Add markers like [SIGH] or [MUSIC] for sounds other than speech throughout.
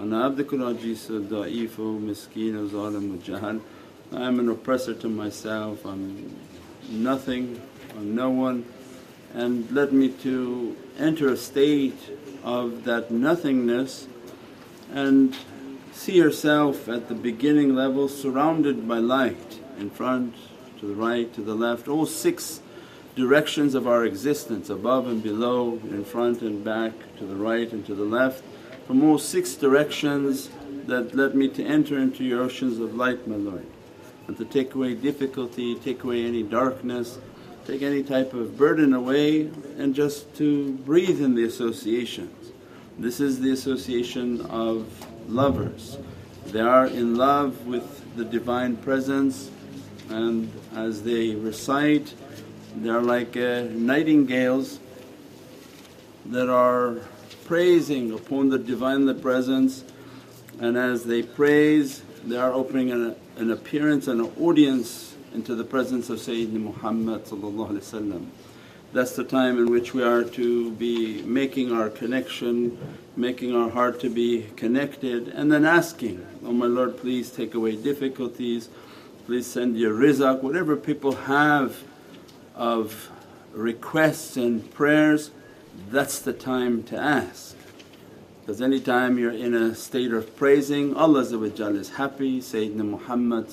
Ana abdikul ajisa da'ifu miskinu zalimu jahal I am an oppressor to myself, I'm nothing, I'm no one. And led me to enter a state of that nothingness and see yourself at the beginning level surrounded by light in front, to the right, to the left, all six directions of our existence above and below, in front and back, to the right and to the left. From all six directions that led me to enter into your oceans of light, my Lord, and to take away difficulty, take away any darkness, take any type of burden away, and just to breathe in the associations. This is the association of lovers. They are in love with the Divine Presence, and as they recite, they are like uh, nightingales that are praising upon the Divinely Presence, and as they praise, they are opening an, an appearance and an audience into the presence of Sayyidina Muhammad that's the time in which we are to be making our connection, making our heart to be connected and then asking, Oh my Lord please take away difficulties, please send your rizq, whatever people have of requests and prayers that's the time to ask. Because any time you're in a state of praising Allah is happy, Sayyidina Muhammad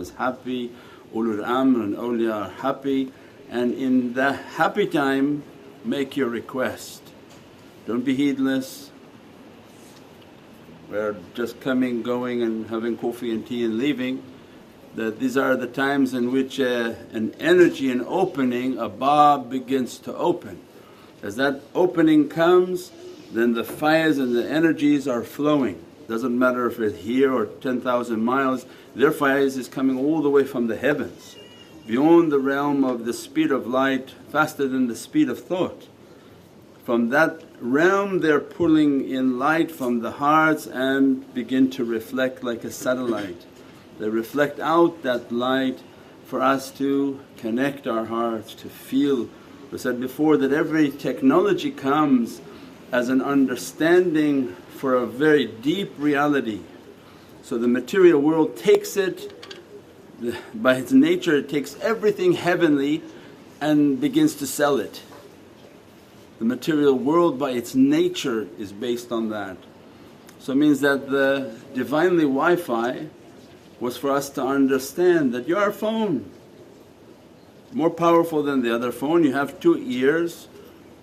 is happy, ulul amr and awliya are happy and in the happy time make your request. Don't be heedless, we're just coming, going and having coffee and tea and leaving. That these are the times in which uh, an energy and opening, a bab begins to open. As that opening comes then the fires and the energies are flowing. Doesn't matter if it's here or 10,000 miles, their fires is coming all the way from the heavens beyond the realm of the speed of light, faster than the speed of thought. From that realm they're pulling in light from the hearts and begin to reflect like a satellite. They reflect out that light for us to connect our hearts, to feel. We said before that every technology comes as an understanding for a very deep reality. So the material world takes it by its nature it takes everything heavenly and begins to sell it. The material world by its nature is based on that. So it means that the Divinely Wi-Fi was for us to understand that your phone more powerful than the other phone, you have two ears,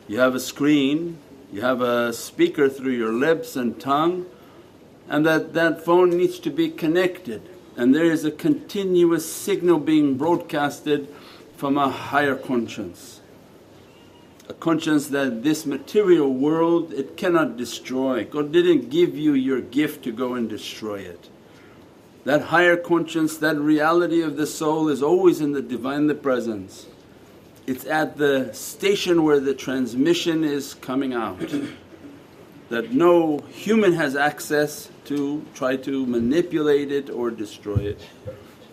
you have a screen, you have a speaker through your lips and tongue and that that phone needs to be connected and there is a continuous signal being broadcasted from a higher conscience. A conscience that this material world it cannot destroy. God didn't give you your gift to go and destroy it. That higher conscience, that reality of the soul is always in the Divinely Presence. It's at the station where the transmission is coming out [CLEARS THROAT] that no human has access to try to manipulate it or destroy it.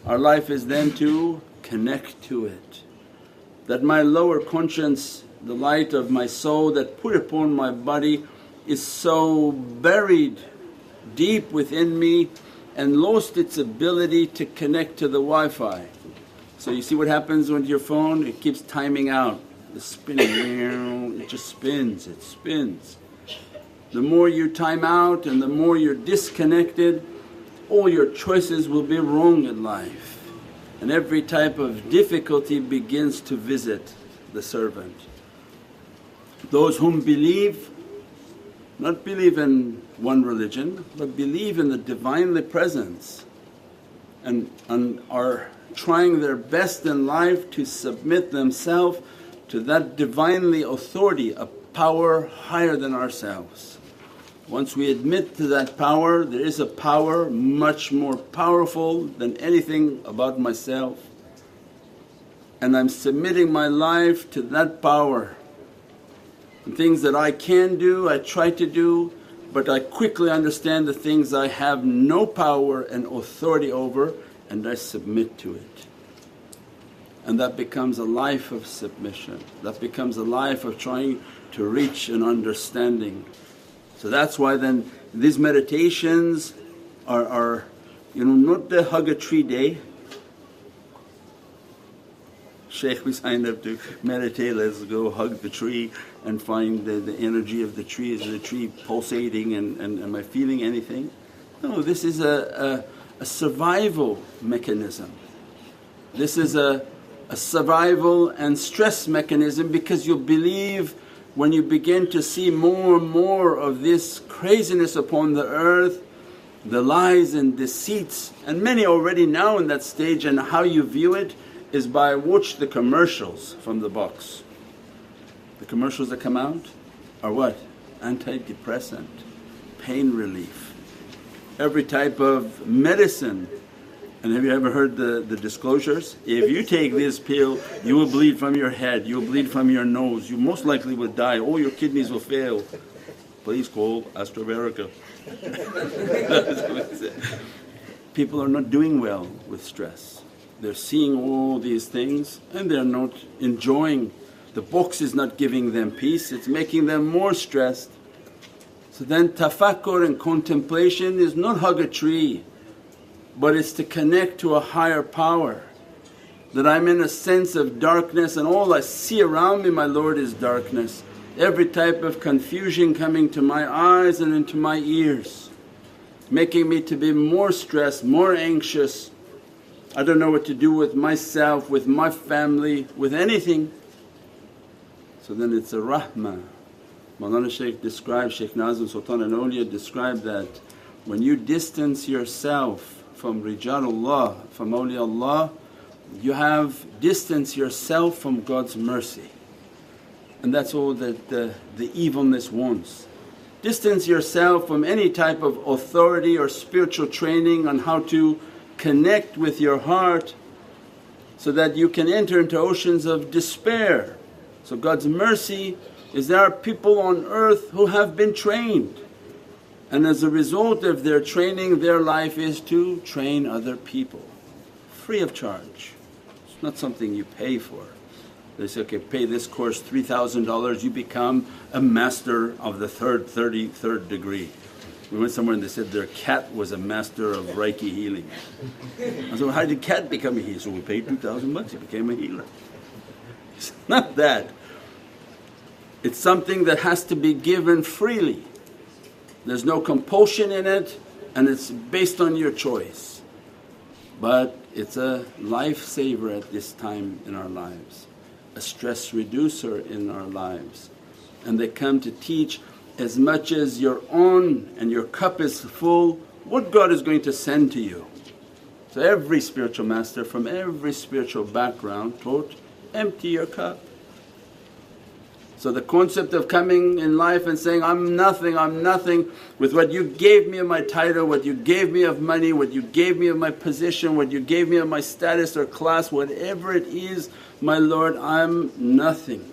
Our life is then to connect to it. That my lower conscience, the light of my soul that put upon my body is so buried deep within me and lost its ability to connect to the Wi-Fi. So you see what happens with your phone? It keeps timing out, the spinning, [COUGHS] it just spins, it spins. The more you time out and the more you're disconnected, all your choices will be wrong in life and every type of difficulty begins to visit the servant. Those whom believe, not believe in one religion but believe in the Divinely Presence and, and are trying their best in life to submit themselves to that Divinely authority, a power higher than ourselves. Once we admit to that power, there is a power much more powerful than anything about myself and I'm submitting my life to that power. And things that I can do, I try to do but I quickly understand the things I have no power and authority over and I submit to it. And that becomes a life of submission, that becomes a life of trying to reach an understanding. So that's why then These meditations are, are you know not the hug a tree day. Shaykh we signed up to meditate, let's go hug the tree and find the, the energy of the tree. Is the tree pulsating and, and am I feeling anything? No, this is a, a, a survival mechanism. This is a, a survival and stress mechanism because you believe when you begin to see more and more of this craziness upon the earth, the lies and deceits and many already now in that stage and how you view it is by watch the commercials from the box. The commercials that come out are what? Antidepressant, pain relief, every type of medicine. And have you ever heard the, the disclosures? If you take this pill, you will bleed from your head, you will bleed from your nose, you most likely will die, all your kidneys will fail. Please call Astroverica. [LAUGHS] People are not doing well with stress. They're seeing all these things and they're not enjoying the box is not giving them peace, it's making them more stressed. So then tafakkur and contemplation is not hug a tree but it's to connect to a higher power. That I'm in a sense of darkness and all I see around me my Lord is darkness. Every type of confusion coming to my eyes and into my ears, making me to be more stressed, more anxious. I don't know what to do with myself, with my family, with anything. So then it's a rahmah. Mawlana Shaykh described, Shaykh Nazim Sultan al Awliya described that when you distance yourself from Rijalullah, from awliyaullah, you have distance yourself from God's mercy. And that's all that the, the evilness wants. Distance yourself from any type of authority or spiritual training on how to connect with your heart so that you can enter into oceans of despair so God's mercy is there are people on earth who have been trained and as a result of their training their life is to train other people free of charge. It's not something you pay for. They say, okay pay this course $3,000 you become a master of the third, 33rd degree. We went somewhere and they said their cat was a master of Reiki healing. I said, well, how did the cat become a healer? So we paid 2,000 bucks, he became a healer. [LAUGHS] It's not that. It's something that has to be given freely. There's no compulsion in it and it's based on your choice. But it's a lifesaver at this time in our lives, a stress reducer in our lives. And they come to teach as much as you're on and your cup is full, what God is going to send to you. So every spiritual master from every spiritual background taught, empty your cup. So the concept of coming in life and saying, I'm nothing, I'm nothing with what you gave me of my title, what you gave me of money, what you gave me of my position, what you gave me of my status or class, whatever it is, my Lord, I'm nothing.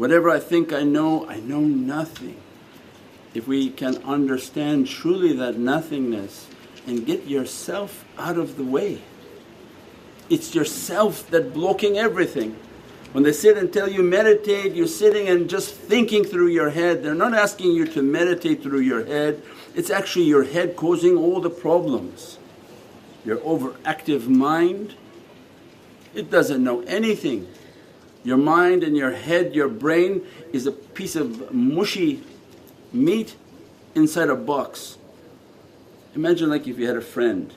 Whatever I think I know, I know nothing. If we can understand truly that nothingness and get yourself out of the way it's yourself that blocking everything. When they sit and tell you meditate, you're sitting and just thinking through your head. They're not asking you to meditate through your head, it's actually your head causing all the problems. Your overactive mind, it doesn't know anything. Your mind and your head, your brain is a piece of mushy meat inside a box. Imagine like if you had a friend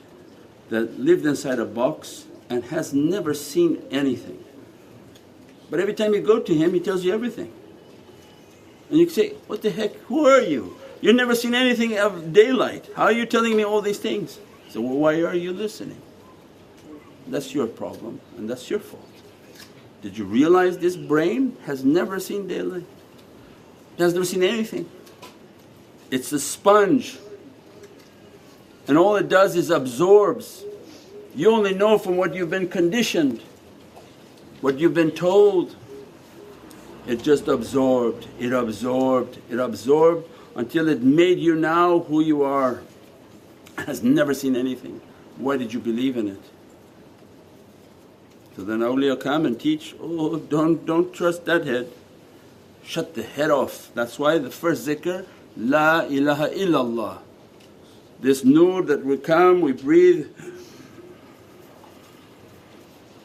that lived inside a box and has never seen anything. But every time you go to him he tells you everything. And you say, what the heck, who are you? You've never seen anything of daylight, how are you telling me all these things? So well, why are you listening? That's your problem and that's your fault. Did you realize this brain has never seen daylight? It has never seen anything. It's a sponge and all it does is absorbs you only know from what you've been conditioned, what you've been told. It just absorbed, it absorbed, it absorbed until it made you now who you are. Has never seen anything. Why did you believe in it? So then awliya come and teach, oh don't, don't trust that head, shut the head off. That's why the first zikr La ilaha illallah. This nur that we come, we breathe,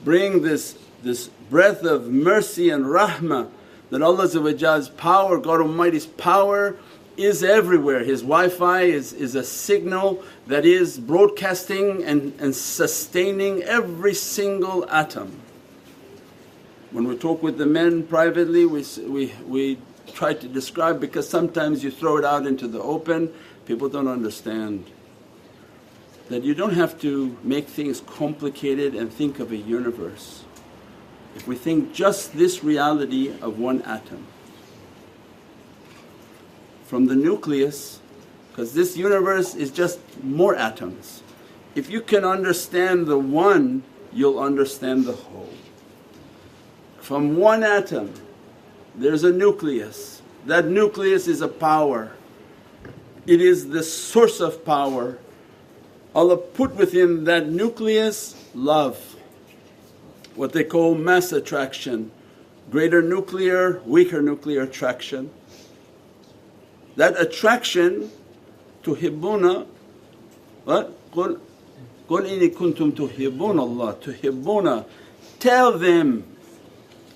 bring this, this breath of mercy and rahmah that Allah's power, God Almighty's power is everywhere. His Wi-Fi is, is a signal that is broadcasting and, and sustaining every single atom. When we talk with the men privately we, we, we try to describe because sometimes you throw it out into the open, people don't understand. That you don't have to make things complicated and think of a universe. If we think just this reality of one atom from the nucleus because this universe is just more atoms. If you can understand the one you'll understand the whole. From one atom there's a nucleus, that nucleus is a power, it is the source of power. Allah put within that nucleus love, what they call mass attraction, greater nuclear, weaker nuclear attraction That attraction tuhibbuna what? قل قل إني كنتم تحبون الله تحبون tell them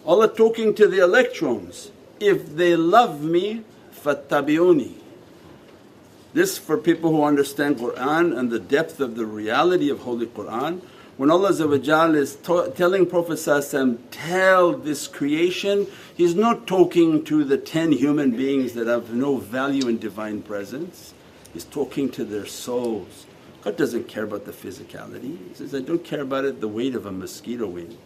Allah talking to the electrons if they love me fattabi'uni this for people who understand Qur'an and the depth of the reality of Holy Qur'an when Allah is telling Prophet tell this creation, He's not talking to the 10 human beings that have no value in Divine Presence, He's talking to their souls. God doesn't care about the physicality, He says, I don't care about it the weight of a mosquito wing.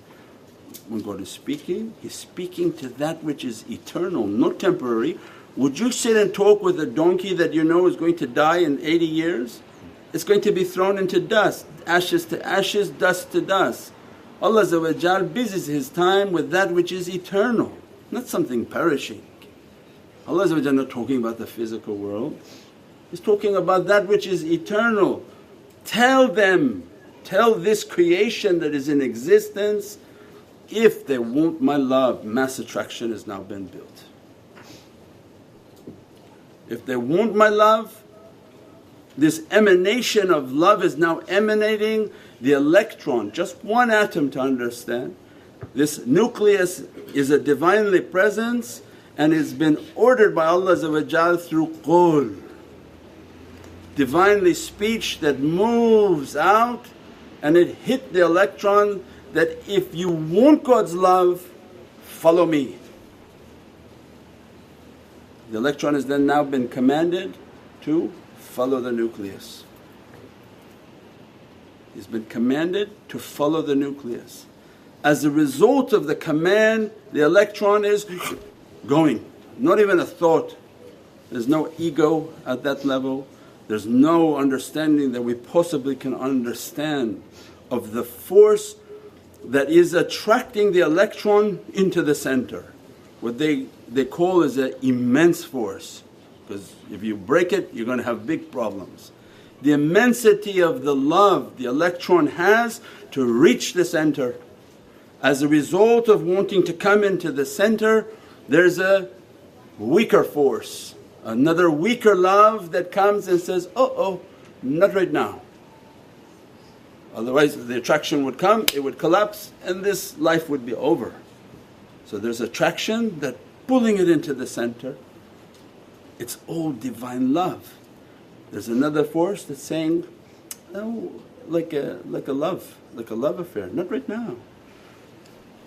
When God is speaking, He's speaking to that which is eternal, not temporary. Would you sit and talk with a donkey that you know is going to die in 80 years? It's going to be thrown into dust ashes to ashes, dust to dust. Allah busies His time with that which is eternal, not something perishing. Allah not talking about the physical world, He's talking about that which is eternal. Tell them, tell this creation that is in existence, if they want my love, mass attraction has now been built. If they want my love, this emanation of love is now emanating the electron, just one atom to understand. This nucleus is a Divinely Presence and it's been ordered by Allah through qul. Divinely speech that moves out and it hit the electron that if you want God's love, follow me. The electron has then now been commanded to follow the nucleus. He's been commanded to follow the nucleus. As a result of the command, the electron is going, not even a thought. There's no ego at that level, there's no understanding that we possibly can understand of the force that is attracting the electron into the center. What they, they call is an immense force because if you break it you're going to have big problems. The immensity of the love the electron has to reach the center. As a result of wanting to come into the center there's a weaker force, another weaker love that comes and says, oh oh not right now. Otherwise the attraction would come, it would collapse and this life would be over. So there's attraction that pulling it into the center it's all divine love. There's another force that's saying, oh, like a, like a love, like a love affair, not right now.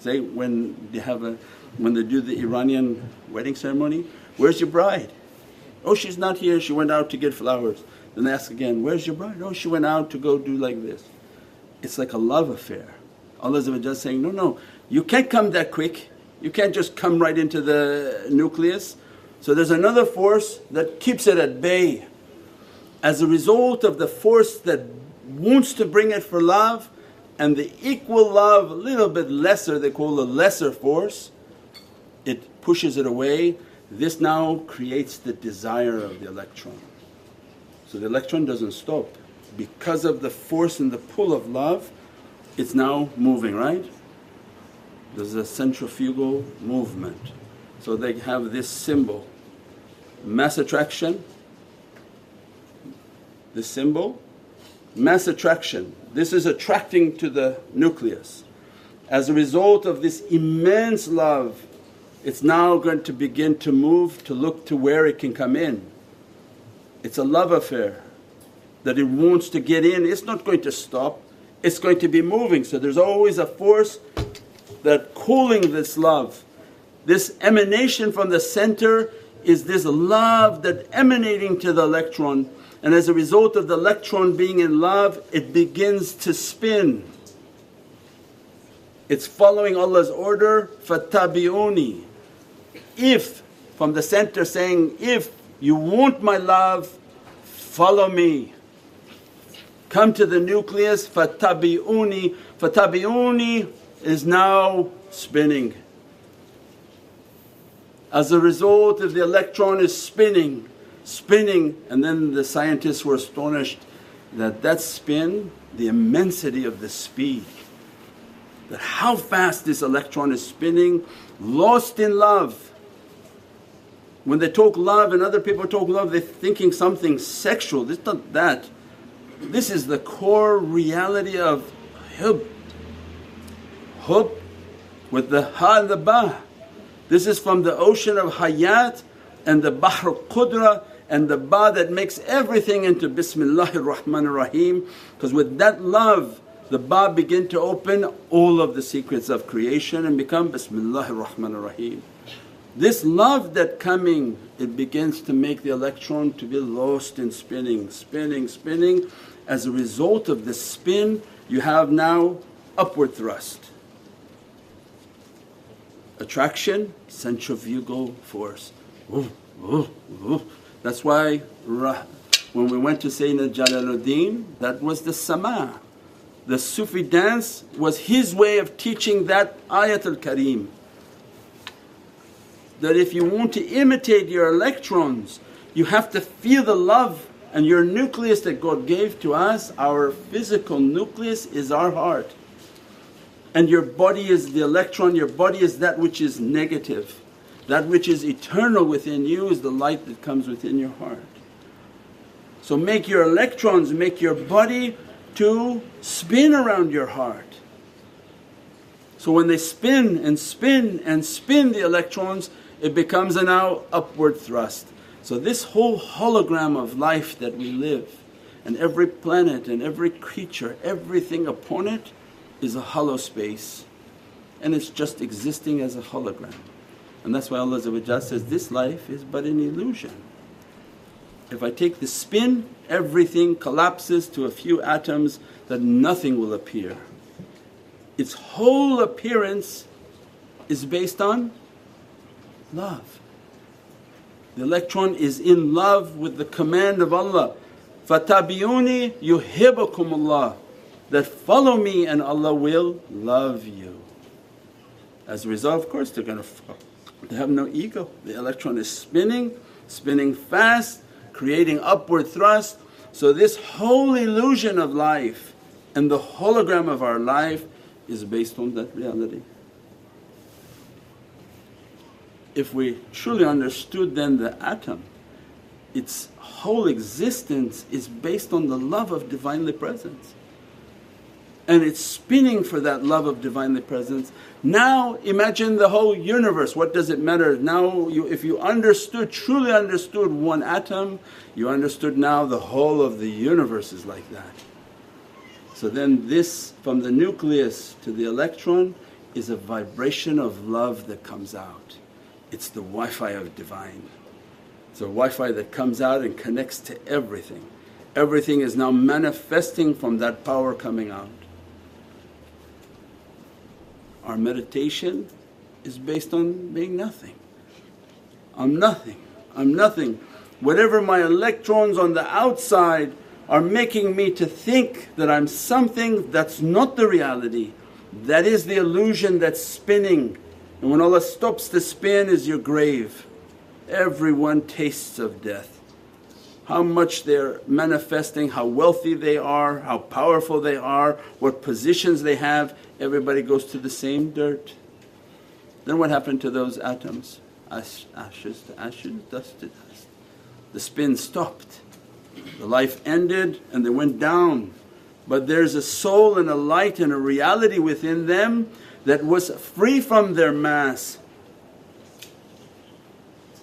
Say when they have a, when they do the Iranian wedding ceremony, where's your bride? Oh she's not here, she went out to get flowers. Then they ask again, where's your bride? Oh she went out to go do like this. It's like a love affair. Allah is saying, no, no, you can't come that quick, you can't just come right into the nucleus. So there's another force that keeps it at bay. As a result of the force that wants to bring it for love and the equal love, a little bit lesser, they call a lesser force, it pushes it away. This now creates the desire of the electron. So the electron doesn't stop. Because of the force and the pull of love, it's now moving, right? There's a centrifugal movement. So they have this symbol mass attraction, the symbol, mass attraction. This is attracting to the nucleus. As a result of this immense love, it's now going to begin to move to look to where it can come in. It's a love affair that it wants to get in, it's not going to stop, it's going to be moving. So there's always a force that cooling this love. This emanation from the center is this love that emanating to the electron and as a result of the electron being in love it begins to spin. It's following Allah's order, fatabi'uni. If from the center saying, if you want my love, follow me. Come to the nucleus, fatabi'uni. Fatabi'uni is now spinning. As a result of the electron is spinning, spinning and then the scientists were astonished that that spin, the immensity of the speed, that how fast this electron is spinning, lost in love. When they talk love and other people talk love, they're thinking something sexual. This not that. This is the core reality of hub. Hub with the ha and the ba. This is from the ocean of hayat and the bahr qudra and the ba that makes everything into Bismillahir Rahmanir Rahim because with that love the ba begin to open all of the secrets of creation and become Bismillahir Rahmanir Rahim. This love that coming it begins to make the electron to be lost in spinning, spinning, spinning. As a result of the spin you have now upward thrust. Attraction, centrifugal force. That's why when we went to Sayyidina Jalaluddin that was the sama. The Sufi dance was his way of teaching that ayatul kareem that if you want to imitate your electrons you have to feel the love and your nucleus that God gave to us, our physical nucleus is our heart and your body is the electron, your body is that which is negative. That which is eternal within you is the light that comes within your heart. So make your electrons, make your body to spin around your heart. So when they spin and spin and spin the electrons, it becomes a now upward thrust. So this whole hologram of life that we live and every planet and every creature, everything upon it is a hollow space and it's just existing as a hologram. And that's why Allah says, this life is but an illusion. If I take the spin, everything collapses to a few atoms that nothing will appear. Its whole appearance is based on love. The electron is in love with the command of Allah, فَتَبِعُونِي يُحِبُّكُمُ Allah that follow me and Allah will love you. As a result of course they're going to they have no ego, the electron is spinning, spinning fast, creating upward thrust. So this whole illusion of life and the hologram of our life is based on that reality. If we truly understood then the atom, its whole existence is based on the love of Divinely Presence and it's spinning for that love of Divinely Presence. Now imagine the whole universe, what does it matter? Now you, if you understood, truly understood one atom, you understood now the whole of the universe is like that. So then this from the nucleus to the electron is a vibration of love that comes out. It's the Wi-Fi of Divine. It's a Wi-Fi that comes out and connects to everything. Everything is now manifesting from that power coming out. Our meditation is based on being nothing. I'm nothing, I'm nothing. Whatever my electrons on the outside are making me to think that I'm something that's not the reality. That is the illusion that's spinning. And when Allah stops the spin is your grave. Everyone tastes of death. How much they're manifesting, how wealthy they are, how powerful they are, what positions they have, everybody goes to the same dirt. Then what happened to those atoms? Ash, ashes to ashes, dust to dust. the spin stopped. The life ended and they went down. But there's a soul and a light and a reality within them that was free from their mass.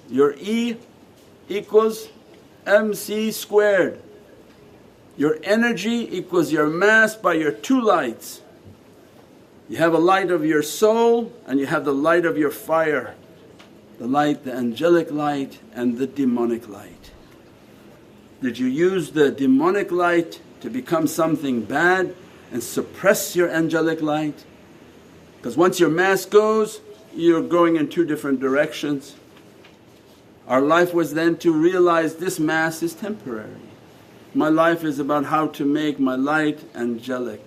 Your E equals mc squared. Your energy equals your mass by your two lights. You have a light of your soul and you have the light of your fire the light, the angelic light and the demonic light. Did you use the demonic light to become something bad and suppress your angelic light? Because once your mass goes, you're going in two different directions. Our life was then to realize this mass is temporary. My life is about how to make my light angelic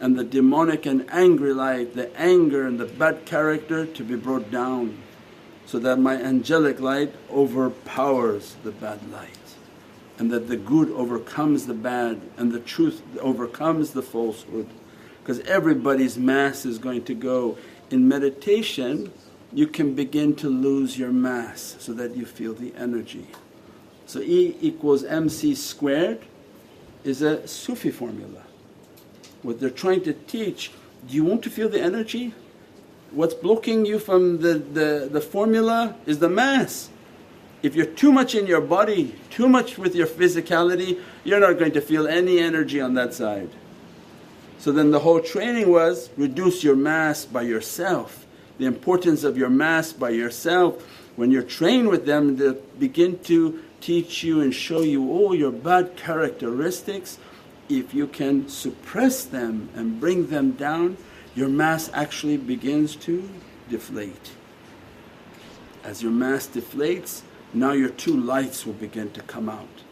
and the demonic and angry light, the anger and the bad character to be brought down so that my angelic light overpowers the bad light and that the good overcomes the bad and the truth overcomes the falsehood because everybody's mass is going to go. In meditation you can begin to lose your mass so that you feel the energy. So E equals mc squared is a Sufi formula. What they're trying to teach, do you want to feel the energy? What's blocking you from the, the, the formula is the mass. If you're too much in your body, too much with your physicality, you're not going to feel any energy on that side. So then the whole training was reduce your mass by yourself, the importance of your mass by yourself. When you're trained with them, they begin to teach you and show you all your bad characteristics. If you can suppress them and bring them down, your mass actually begins to deflate. As your mass deflates, now your two lights will begin to come out.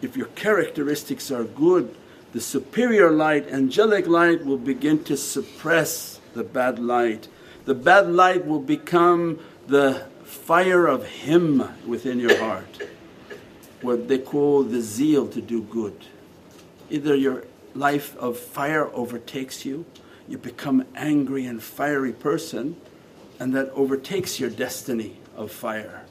If your characteristics are good, the superior light, angelic light will begin to suppress the bad light. The bad light will become the fire of Him within your heart, what they call the zeal to do good. Either your life of fire overtakes you you become angry and fiery person and that overtakes your destiny of fire.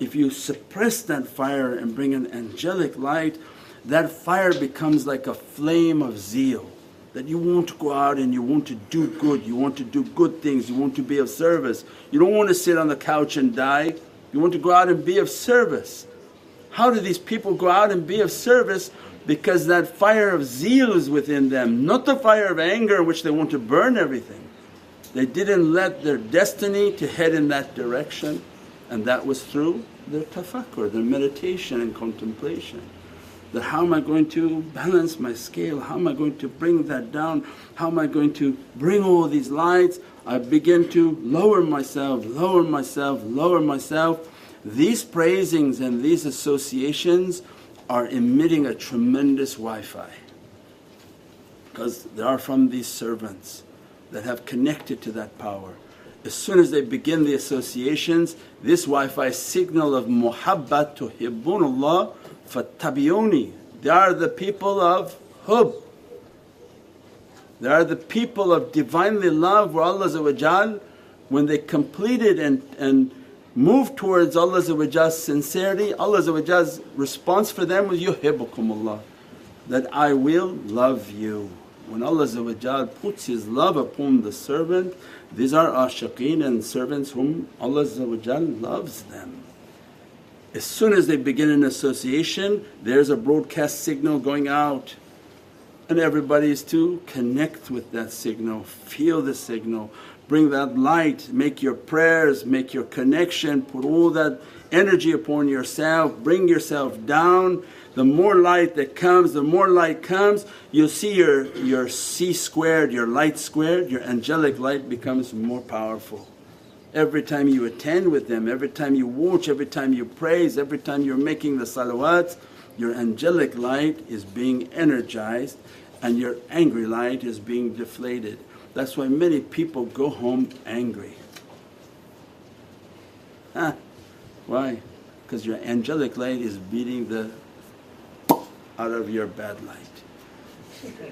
If you suppress that fire and bring an angelic light, that fire becomes like a flame of zeal that you want to go out and you want to do good, you want to do good things, you want to be of service. You don't want to sit on the couch and die, you want to go out and be of service. How do these people go out and be of service? Because that fire of zeal is within them, not the fire of anger which they want to burn everything. They didn't let their destiny to head in that direction and that was through their tafakkur, their meditation and contemplation. That how am I going to balance my scale, how am I going to bring that down, how am I going to bring all these lights? I begin to lower myself, lower myself, lower myself. These praisings and these associations are emitting a tremendous Wi-Fi because they are from these servants that have connected to that power. As soon as they begin the associations, this Wi-Fi signal of muhabbat to hibbunullah. They are the people of hub. They are the people of Divinely love where Allah when they completed and, and move towards Allah's sincerity, Allah's response for them was, Yuhibbukumullah, that I will love you. When Allah puts His love upon the servant, these are ashiqeen and servants whom Allah loves them. As soon as they begin an association, there's a broadcast signal going out and everybody is to connect with that signal, feel the signal, bring that light, make your prayers, make your connection, put all that energy upon yourself, bring yourself down. The more light that comes, the more light comes, you'll see your, your C squared, your light squared, your angelic light becomes more powerful. Every time you attend with them, every time you watch, every time you praise, every time you're making the salawats, your angelic light is being energized and your angry light is being deflated. That's why many people go home angry. Huh? Why? Because your angelic light is beating the out of your bad light. [LAUGHS]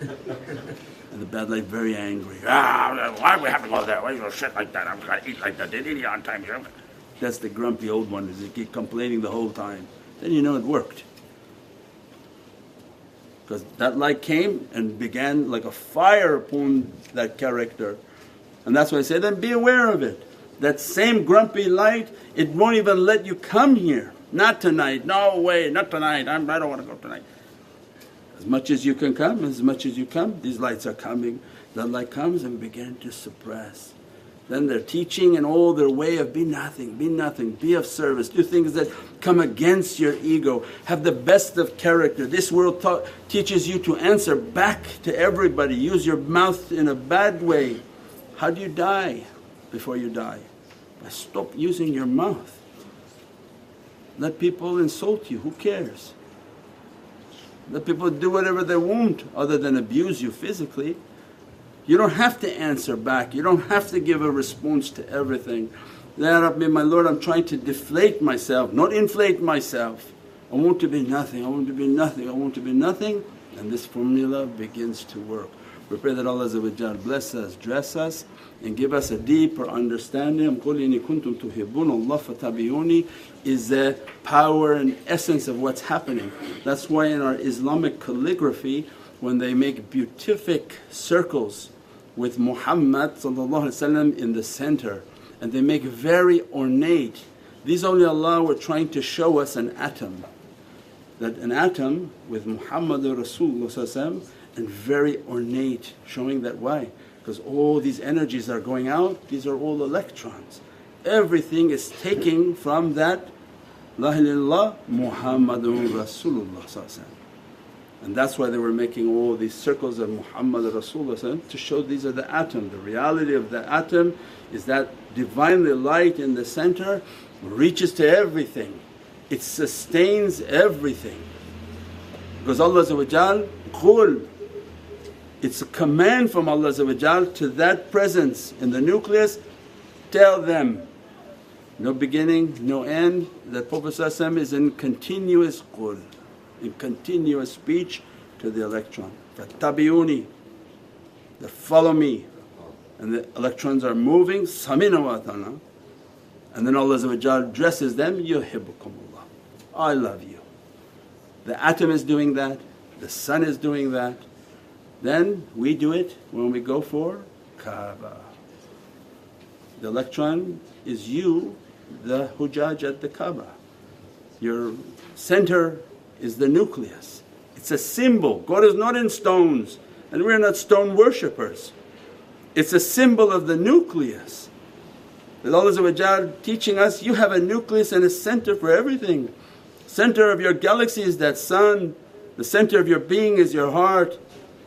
and the bad light very angry. Ah, why we have to go there? Why you go shit like that? I'm gonna eat like that. Didn't eat on time. That's the grumpy old one, is he keep complaining the whole time. then you know it worked. Because that light came and began like a fire upon that character. And that's why I say, then be aware of it. That same grumpy light, it won't even let you come here. Not tonight, no way, not tonight, I'm, I don't want to go tonight. As much as you can come, as much as you come, these lights are coming. That light comes and begin to suppress. Then their teaching and all their way of be nothing, be nothing, be of service, do things that come against your ego, have the best of character. This world ta- teaches you to answer back to everybody, use your mouth in a bad way. How do you die before you die? By stop using your mouth. Let people insult you, who cares? Let people do whatever they want other than abuse you physically. You don't have to answer back, you don't have to give a response to everything. Ya Rabbi, my Lord, I'm trying to deflate myself, not inflate myself. I want to be nothing, I want to be nothing, I want to be nothing. And this formula begins to work. We pray that Allah bless us, dress us and give us a deeper understanding. قُلْ إِنِ كُنْتُمْ تُحِبُّونَ اللَّهَ فَاتَّبِعُونِي is the power and essence of what's happening. That's why in our Islamic calligraphy when they make beatific circles with Muhammad in the center and they make very ornate. These awliyaullah were trying to show us an atom, that an atom with Muhammadur Rasulullah and very ornate, showing that why? Because all these energies are going out, these are all electrons. Everything is taking from that La ilaha Muhammadur Rasulullah and that's why they were making all these circles of Muhammad Rasulullah to show these are the atom. The reality of the atom is that Divinely light in the center reaches to everything, it sustains everything. Because Allah Qul it's a command from Allah to that presence in the nucleus, tell them no beginning, no end, that Prophet is in continuous qul in continuous speech to the electron. Fattabi'uni, they follow me and the electrons are moving, samina wa. And then Allah addresses them, yuhibbukumullah, I love you. The atom is doing that, the sun is doing that. Then we do it when we go for Kaaba. The electron is you, the hujaj at the Kaaba. Your center is the nucleus. It's a symbol. God is not in stones and we're not stone worshippers. It's a symbol of the nucleus. That Allah teaching us, you have a nucleus and a center for everything. Center of your galaxy is that sun, the center of your being is your heart,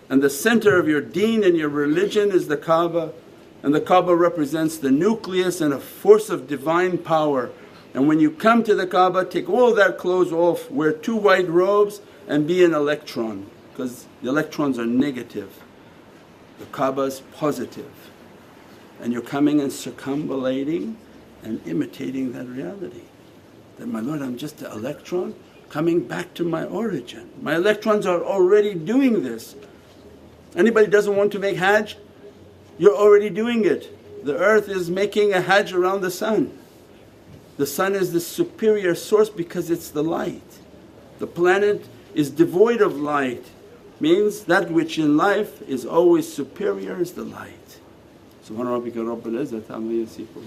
and the center of your deen and your religion is the Kaaba. And the Kaaba represents the nucleus and a force of divine power and when you come to the Kaaba, take all that clothes off, wear two white robes and be an electron because the electrons are negative. The Kaaba is positive. And you're coming and circumambulating and imitating that reality. That, my Lord, I'm just an electron coming back to my origin. My electrons are already doing this. Anybody doesn't want to make Hajj? You're already doing it. The earth is making a Hajj around the sun. The sun is the superior source because it's the light. The planet is devoid of light, means that which in life is always superior is the light. Subhana rabbika rabbil izzati amma yasifun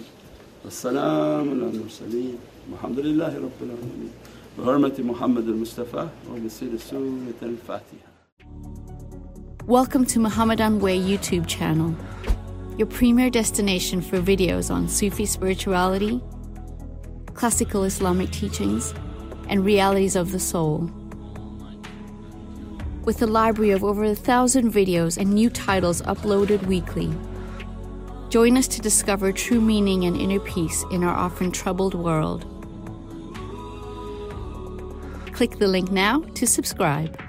mursaleen walhamdulillahi rabbil alameen bi hurmati Muhammad al-Mustafa wa bi siri Surat al-Fatiha. Welcome to Muhammadan Way YouTube channel, your premier destination for videos on Sufi spirituality classical Islamic teachings, and realities of the soul. With a library of over a thousand videos and new titles uploaded weekly. Join us to discover true meaning and inner peace in our often troubled world. Click the link now to subscribe.